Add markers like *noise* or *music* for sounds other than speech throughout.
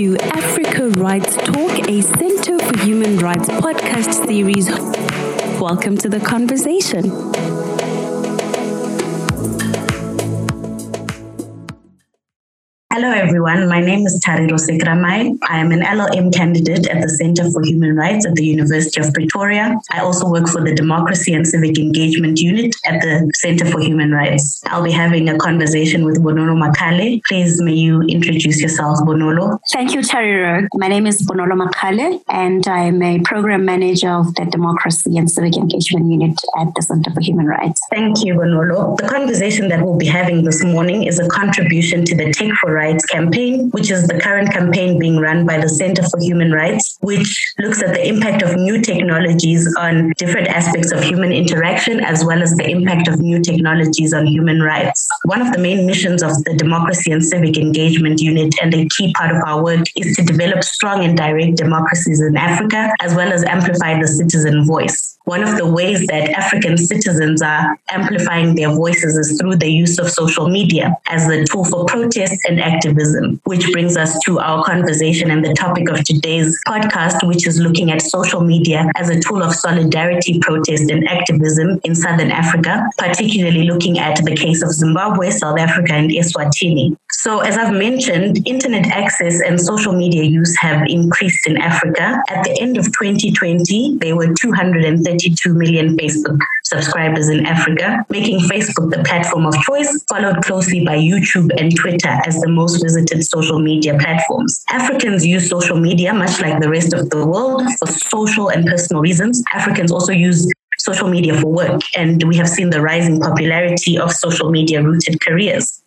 to Africa Rights Talk, a Center for Human Rights podcast series. Welcome to the conversation. Hello, everyone. My name is Tariro Sekeramayi. I am an LLM candidate at the Center for Human Rights at the University of Pretoria. I also work for the Democracy and Civic Engagement Unit at the Center for Human Rights. I'll be having a conversation with Bonolo Makgale. Please, may you introduce yourself, Bonolo? Thank you, Tariro. My name is Bonolo Makgale, and I'm a program manager of the Democracy and Civic Engagement Unit at the Center for Human Rights. Thank you, Bonolo. The conversation that we'll be having this morning is a contribution to the Tech for Rights campaign, which is the current campaign being run by the Center for Human Rights, which looks at the impact of new technologies on different aspects of human interaction, as well as the impact of new technologies on human rights. One of the main missions of the Democracy and Civic Engagement Unit and a key part of our work is to develop strong and direct democracies in Africa, as well as amplify the citizen voice. One of the ways that African citizens are amplifying their voices is through the use of social media as a tool for protest and activism, which brings us to our conversation and the topic of today's podcast, which is looking at social media as a tool of solidarity, protest, and activism in Southern Africa, particularly looking at the case of Zimbabwe, South Africa, and Eswatini. So, as I've mentioned, internet access and social media use have increased in Africa. At the end of 2020, there were 232 million Facebook subscribers in Africa, making Facebook the platform of choice, followed closely by YouTube and Twitter as the most visited social media platforms. Africans use social media much like the rest of the world for social and personal reasons. Africans also use social media for work, and we have seen the rising popularity of social media rooted careers.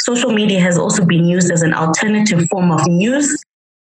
Social media has also been used as an alternative form of news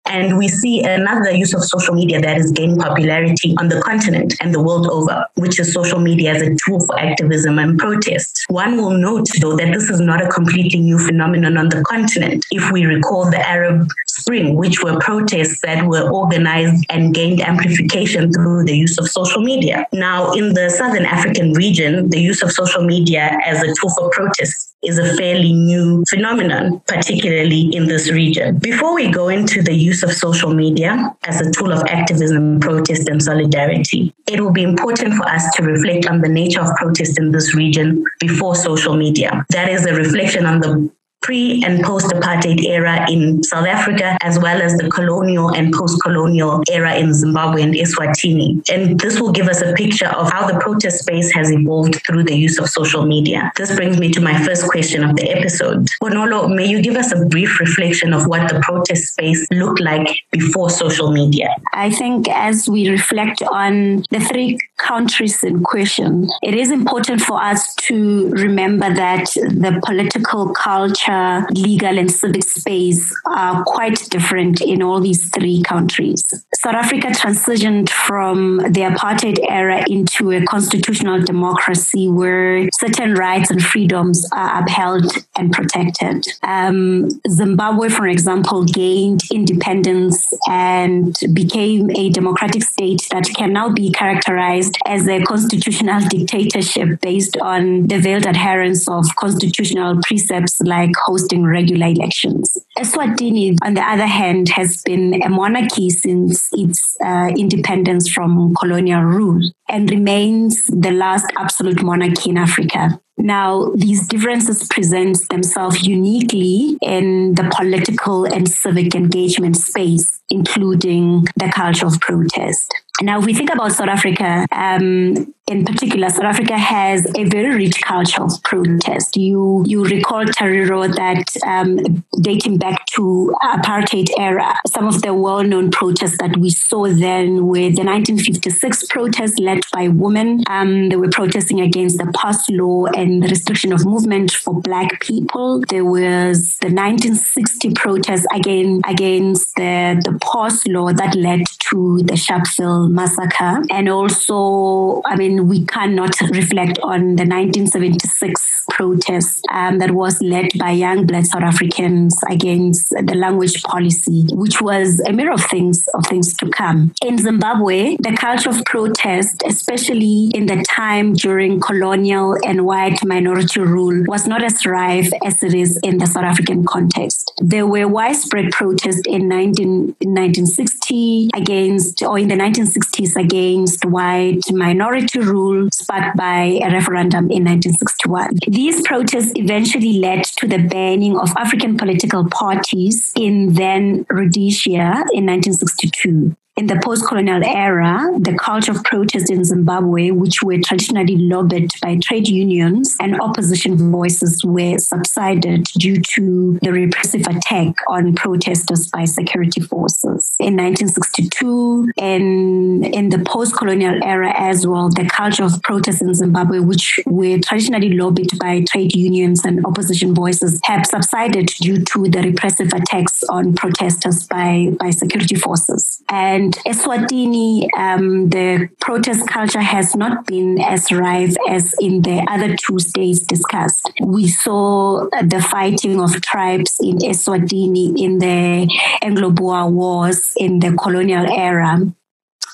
and we see another use of social media that is gaining popularity on the continent and the world over, which is social media as a tool for activism and protest. One will note, though, that this is not a completely new phenomenon on the continent. If we recall the Arab Spring, which were protests that were organized and gained amplification through the use of social media. Now, in the Southern African region, the use of social media as a tool for protest is a fairly new phenomenon, particularly in this region. Before we go into the use of social media as a tool of activism, protest, and solidarity, it will be important for us to reflect on the nature of protest in this region before social media. That is a reflection on the pre and post apartheid era in South Africa, as well as the colonial and post colonial era in Zimbabwe and Eswatini. And this will give us a picture of how the protest space has evolved through the use of social media. This brings me to my first question of the episode. Bonolo, may you give us a brief reflection of what the protest space looked like before social media? I think as we reflect on the three countries in question, it is important for us to remember that the political culture legal, and civic space are quite different in all these three countries. South Africa transitioned from the apartheid era into a constitutional democracy where certain rights and freedoms are upheld and protected. Um, Zimbabwe, for example, gained independence and became a democratic state that can now be characterized as a constitutional dictatorship based on the veiled adherence of constitutional precepts like hosting regular elections. Eswatini, on the other hand, has been a monarchy since its uh, independence from colonial rule and remains the last absolute monarchy in Africa. Now, these differences present themselves uniquely in the political and civic engagement space, including the culture of protest. Now, if we think about South Africa, um, in particular, South Africa has a very rich culture of protest. You you recall Tariro that um, dating back to apartheid era, some of the well-known protests that we saw then were the 1956 protests led by women. Um, they were protesting against the pass law and the restriction of movement for Black people. There was the 1960 protests again against the the pass law that led to the Sharpeville massacre, and also, I mean we cannot reflect on the 1976 protest um, that was led by young Black South Africans against the language policy, which was a mirror of things of things to come. In Zimbabwe, the culture of protest, especially in the time during colonial and white minority rule, was not as rife as it is in the South African context. There were widespread protests in 19, 1960 against, or in the 1960s against white minority rule, sparked by a referendum in 1961. These protests eventually led to the banning of African political parties in then Rhodesia in 1962 in the post-colonial era, the culture of protest in Zimbabwe, which were traditionally lobbied by trade unions and opposition voices, were subsided due to the repressive attack on protesters by security forces. In 1962 and in the post-colonial era as well, the culture of protest in Zimbabwe, which were traditionally lobbied by trade unions and opposition voices, have subsided due to the repressive attacks on protesters by, by security forces. And and Eswatini, um, the protest culture has not been as rife as in the other two states discussed. We saw the fighting of tribes in Eswatini in the Anglo-Boer Wars in the colonial era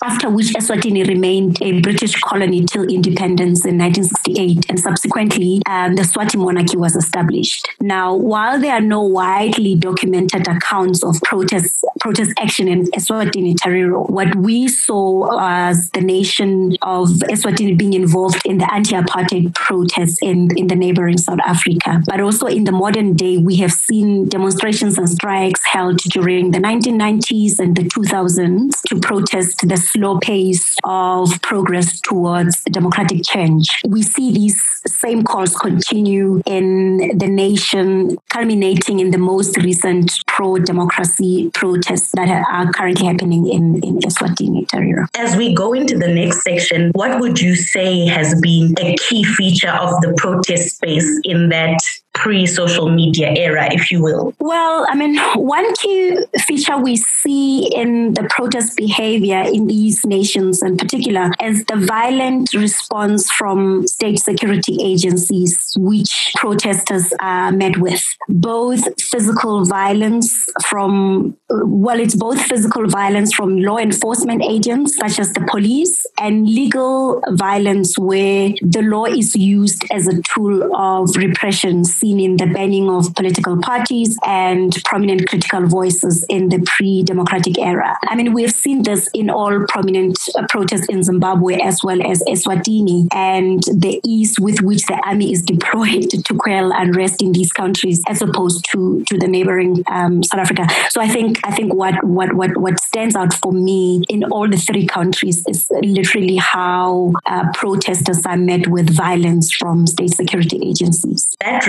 after which Eswatini remained a British colony till independence in 1968, and subsequently um, the Swati monarchy was established. Now, while there are no widely documented accounts of protest protest action in Eswatini Tariro, what we saw as the nation of Eswatini being involved in the anti-apartheid protests in, in the neighboring South Africa. But also in the modern day, we have seen demonstrations and strikes held during the 1990s and the 2000s to protest the slow pace of progress towards democratic change. We see these same calls continue in the nation, culminating in the most recent pro democracy protests that are currently happening in, in Eswatini Tariro. As we go into the next section, what would you say has been a key feature of the protest space in that pre social media era, if you will? Well, I mean, one key feature we see in the protest behavior in these nations in particular is the violent response from state security agencies, which protesters are met with. Both physical violence from, well, it's both physical violence from law enforcement agents, such as the police, and legal violence where the law is used as a tool of repression seen in the banning of political parties and prominent critical voices in the pre democratic era. I mean, we have seen this in all prominent uh, protests in Zimbabwe as well as Eswatini and the ease with which the army is *laughs* deployed to quell unrest in these countries as opposed to, to the neighboring um, South Africa. So I think I think what, what what what stands out for me in all the three countries is literally how uh, protesters are met with violence from state security agencies. That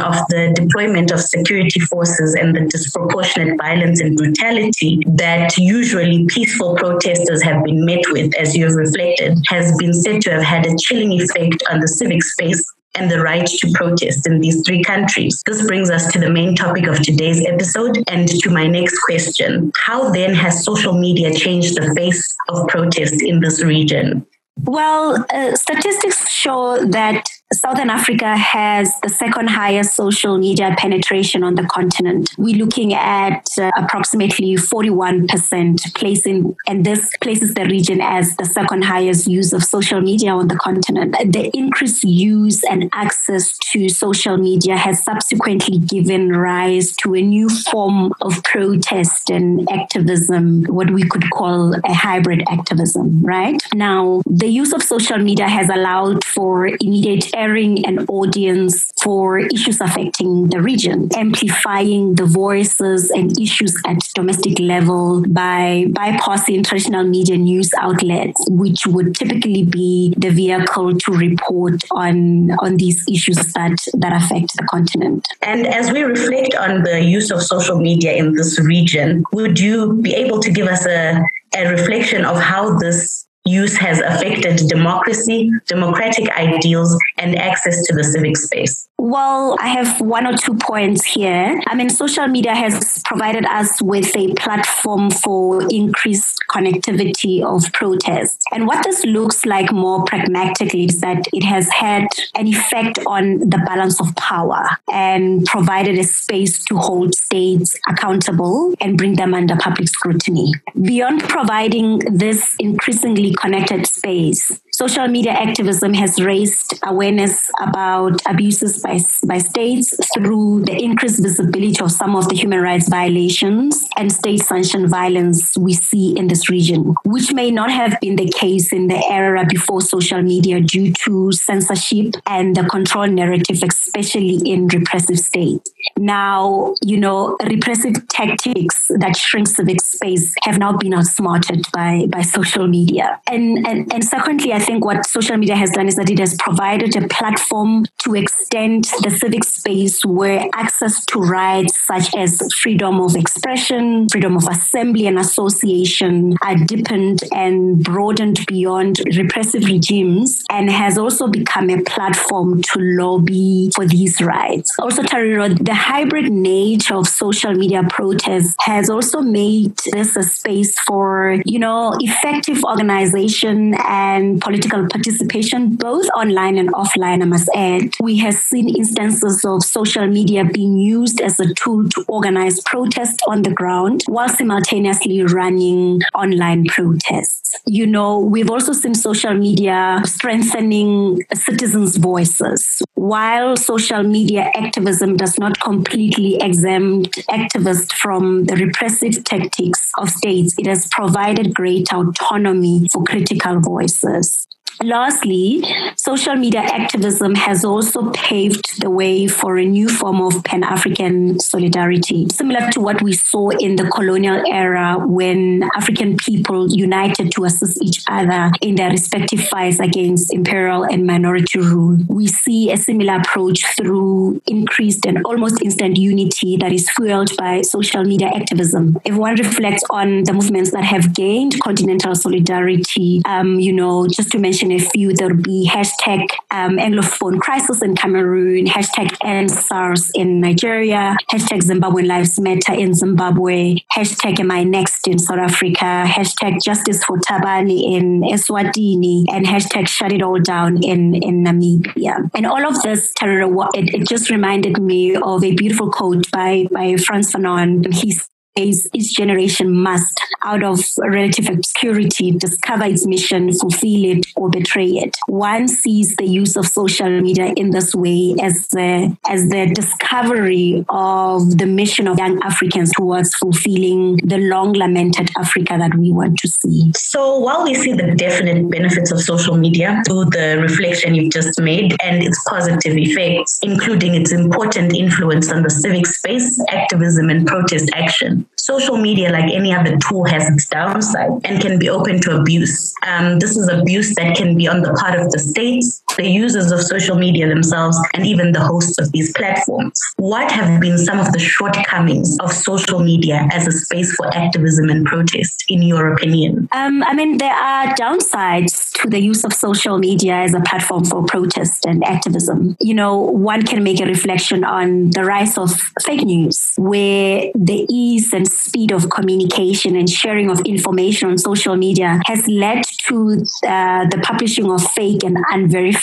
of the deployment of security forces and the disproportionate violence and brutality that usually peaceful protesters have been met with, as you have reflected, has been said to have had a chilling effect on the civic space and the right to protest in these three countries. This brings us to the main topic of today's episode and to my next question. How then has social media changed the face of protest in this region? Well, uh, statistics show that Southern Africa has the second highest social media penetration on the continent. We're looking at uh, approximately 41%, placing, and this places the region as the second highest use of social media on the continent. The increased use and access to social media has subsequently given rise to a new form of protest and activism, what we could call a hybrid activism, right? Now, the use of social media has allowed for immediate sharing an audience for issues affecting the region, amplifying the voices and issues at domestic level by bypassing traditional media news outlets, which would typically be the vehicle to report on, on these issues that, that affect the continent. And as we reflect on the use of social media in this region, would you be able to give us a, a reflection of how this use has affected democracy, democratic ideals, and access to the civic space? Well, I have one or two points here. I mean, social media has provided us with a platform for increased connectivity of protests. And what this looks like more pragmatically is that it has had an effect on the balance of power and provided a space to hold states accountable and bring them under public scrutiny. Beyond providing this increasingly connected space, social media activism has raised awareness about abuses by, by states through the increased visibility of some of the human rights violations and state sanctioned violence we see in this region, which may not have been the case in the era before social media due to censorship and the control narrative, especially in repressive states. Now, you know, repressive tactics that shrink civic space have now been outsmarted by, by social media. And, and, and secondly, I think what social media has done is that it has provided a platform to extend the civic space where access to rights such as freedom of expression, freedom of assembly and association are deepened and broadened beyond repressive regimes and has also become a platform to lobby for these rights. Also, Tariro, the hybrid nature of social media protests has also made this a space for, you know, effective and political participation, both online and offline, I must add. We have seen instances of social media being used as a tool to organize protests on the ground while simultaneously running online protests. You know, we've also seen social media strengthening citizens' voices. While social media activism does not completely exempt activists from the repressive tactics of states, it has provided great autonomy for critical voices. Lastly, social media activism has also paved the way for a new form of Pan African solidarity, similar to what we saw in the colonial era when African people united to assist each other in their respective fights against imperial and minority rule. We see a similar approach through increased and almost instant unity that is fueled by social media activism. If one reflects on the movements that have gained continental solidarity, um, you know, just to mention a few. There'll be hashtag um, Anglophone crisis in Cameroon, hashtag End SARS in Nigeria, hashtag Zimbabwean Lives Matter in Zimbabwe, hashtag Am I Next in South Africa, hashtag Justice for Thabani in Eswatini, and hashtag Shut It All Down in, in Namibia. And all of this, it, it just reminded me of a beautiful quote by, by Frantz Fanon. He each generation must, out of relative obscurity, discover its mission, fulfill it, or betray it. One sees the use of social media in this way as the, as the discovery of the mission of young Africans towards fulfilling the long lamented Africa that we want to see. So while we see the definite benefits of social media through the reflection you've just made and its positive effects, including its important influence on the civic space, activism, and protest action, social media, like any other tool, has its downside and can be open to abuse. Um, this is abuse that can be on the part of the states, the users of social media themselves, and even the hosts of these platforms. What have been some of the shortcomings of social media as a space for activism and protest, in your opinion? Um, I mean, there are downsides to the use of social media as a platform for protest and activism. You know, one can make a reflection on the rise of fake news, where the ease and speed of communication and sharing of information on social media has led to uh, the publishing of fake and unverified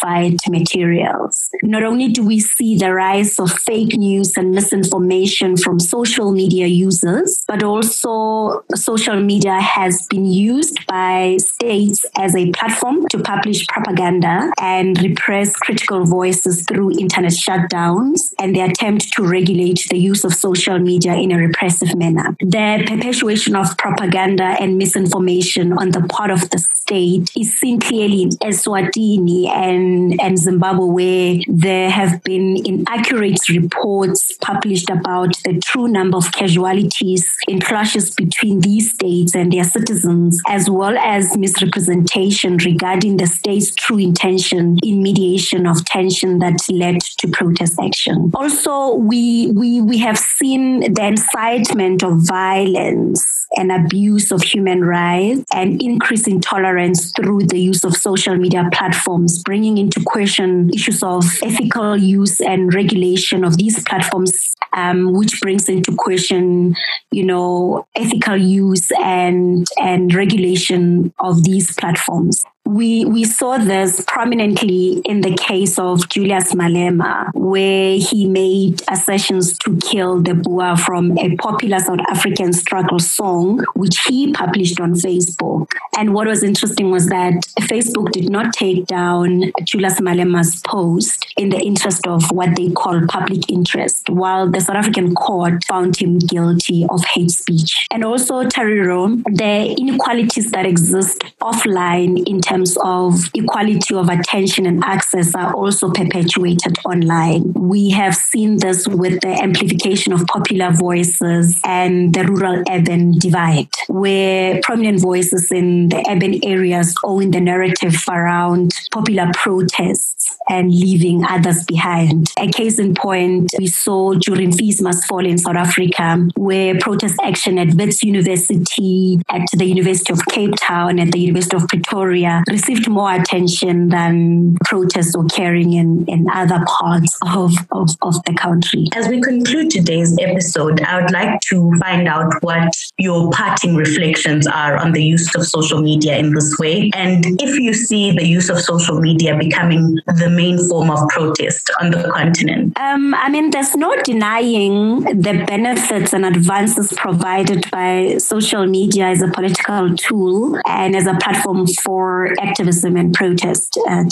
materials. Not only do we see the rise of fake news and misinformation from social media users, but also social media has been used by states as a platform to publish propaganda and repress critical voices through internet shutdowns and the attempt to regulate the use of social media in a repressive manner the perpetuation of propaganda and misinformation on the part of the state is seen clearly in Eswatini and, and Zimbabwe, where there have been inaccurate reports published about the true number of casualties in clashes between these states and their citizens, as well as misrepresentation regarding the state's true intention in mediation of tension that led to protest action. Also, we we we have seen the incitement of violence and abuse of human rights and increasing tolerance through the use of social media platforms, bringing into question issues of ethical use and regulation of these platforms, um, which brings into question, you know, ethical use and and regulation of these platforms we we saw this prominently in the case of Julius Malema, where he made assertions to kill the Boer from a popular South African struggle song, which he published on Facebook. And what was interesting was that Facebook did not take down Julius Malema's post in the interest of what they call public interest, while the South African court found him guilty of hate speech. And also, Tariro, the inequalities that exist offline in terms terms of equality of attention and access are also perpetuated online. We have seen this with the amplification of popular voices and the rural urban divide, where prominent voices in the urban areas own the narrative around popular protests and leaving others behind. A case in point, we saw during Fees Must Fall in South Africa, where protest action at Wits University, at the University of Cape Town, at the University of Pretoria received more attention than protests occurring in, in other parts of, of, of the country. As we conclude today's episode, I would like to find out what your parting reflections are on the use of social media in this way. And if you see the use of social media becoming the main form of protest on the continent? Um, I mean, there's no denying the benefits and advances provided by social media as a political tool and as a platform for activism and protest, uh,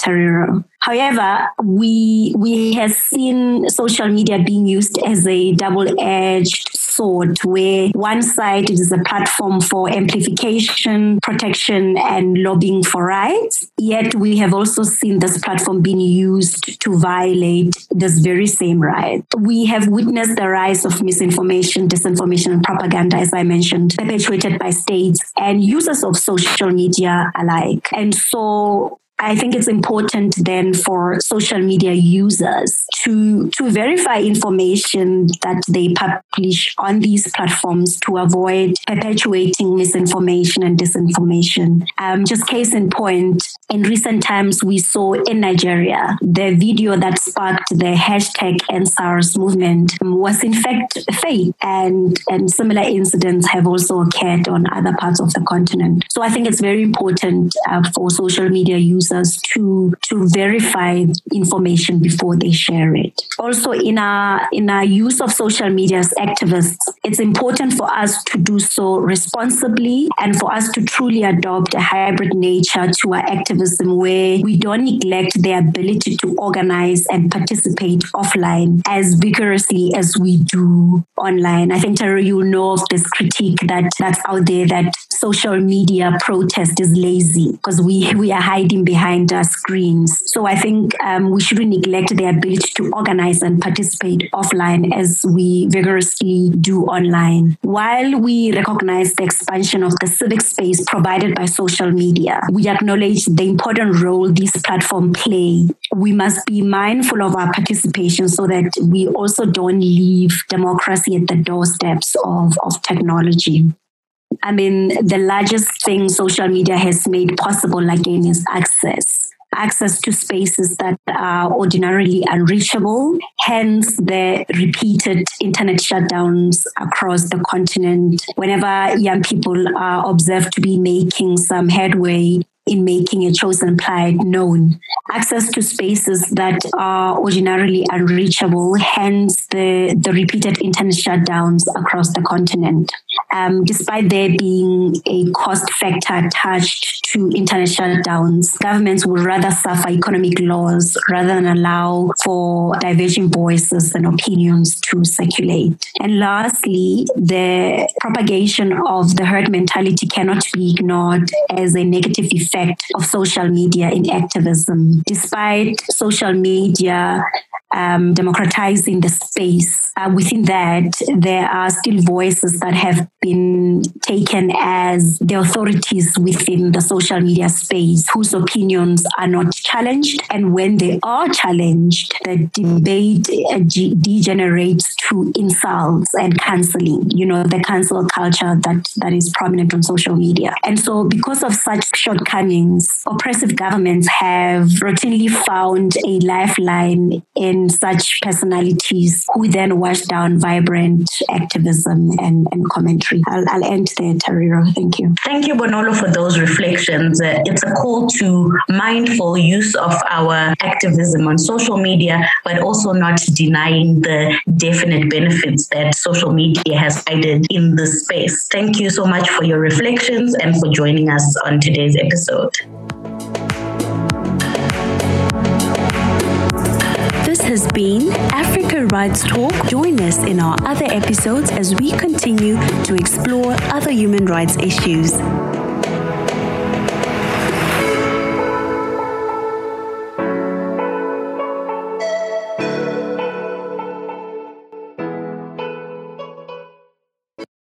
However, we we have seen social media being used as a double-edged sword, where one side is a platform for amplification, protection, and lobbying for rights. Yet we have also seen this platform being used to violate this very same right. We have witnessed the rise of misinformation, disinformation, and propaganda, as I mentioned, perpetuated by states and users of social media alike. And so I think it's important then for social media users to, to verify information that they publish on these platforms to avoid perpetuating misinformation and disinformation. Um, just case in point, in recent times, we saw in Nigeria the video that sparked the hashtag EndSARS movement was in fact fake, and, and similar incidents have also occurred on other parts of the continent. So I think it's very important uh, for social media users users to to verify information before they share it. Also, in our in our use of social media as activists, it's important for us to do so responsibly and for us to truly adopt a hybrid nature to our activism where we don't neglect the ability to organize and participate offline as vigorously as we do online. I think Tara, you know of this critique that that's out there that social media protest is lazy because we we are hiding behind behind our screens. So I think um, we shouldn't neglect the ability to organize and participate offline as we vigorously do online. While we recognize the expansion of the civic space provided by social media, we acknowledge the important role these platforms play. We must be mindful of our participation so that we also don't leave democracy at the doorsteps of, of technology. I mean, the largest thing social media has made possible again is access. Access to spaces that are ordinarily unreachable, hence the repeated internet shutdowns across the continent. Whenever young people are observed to be making some headway in making a chosen plight known. Access to spaces that are ordinarily unreachable, hence the, the repeated internet shutdowns across the continent. Um, despite there being a cost factor attached to internet shutdowns, governments would rather suffer economic loss rather than allow for diverging voices and opinions to circulate. And lastly, the propagation of the herd mentality cannot be ignored as a negative effect effect of social media in activism. Despite social media um, democratizing the space uh, within that, there are still voices that have been taken as the authorities within the social media space whose opinions are not challenged. And when they are challenged, the debate uh, degenerates to insults and canceling, you know, the cancel culture that, that is prominent on social media. And so, because of such shortcomings, oppressive governments have routinely found a lifeline in such personalities who then wash down vibrant activism and, and commentary. I'll, I'll end there, Tariro. Thank you. Thank you, Bonolo, for those reflections. Uh, it's a call to mindful use of our activism on social media, but also not denying the definite benefits that social media has added in this space. Thank you so much for your reflections and for joining us on today's episode. Has been Africa Rights Talk. Join us in our other episodes as we continue to explore other human rights issues.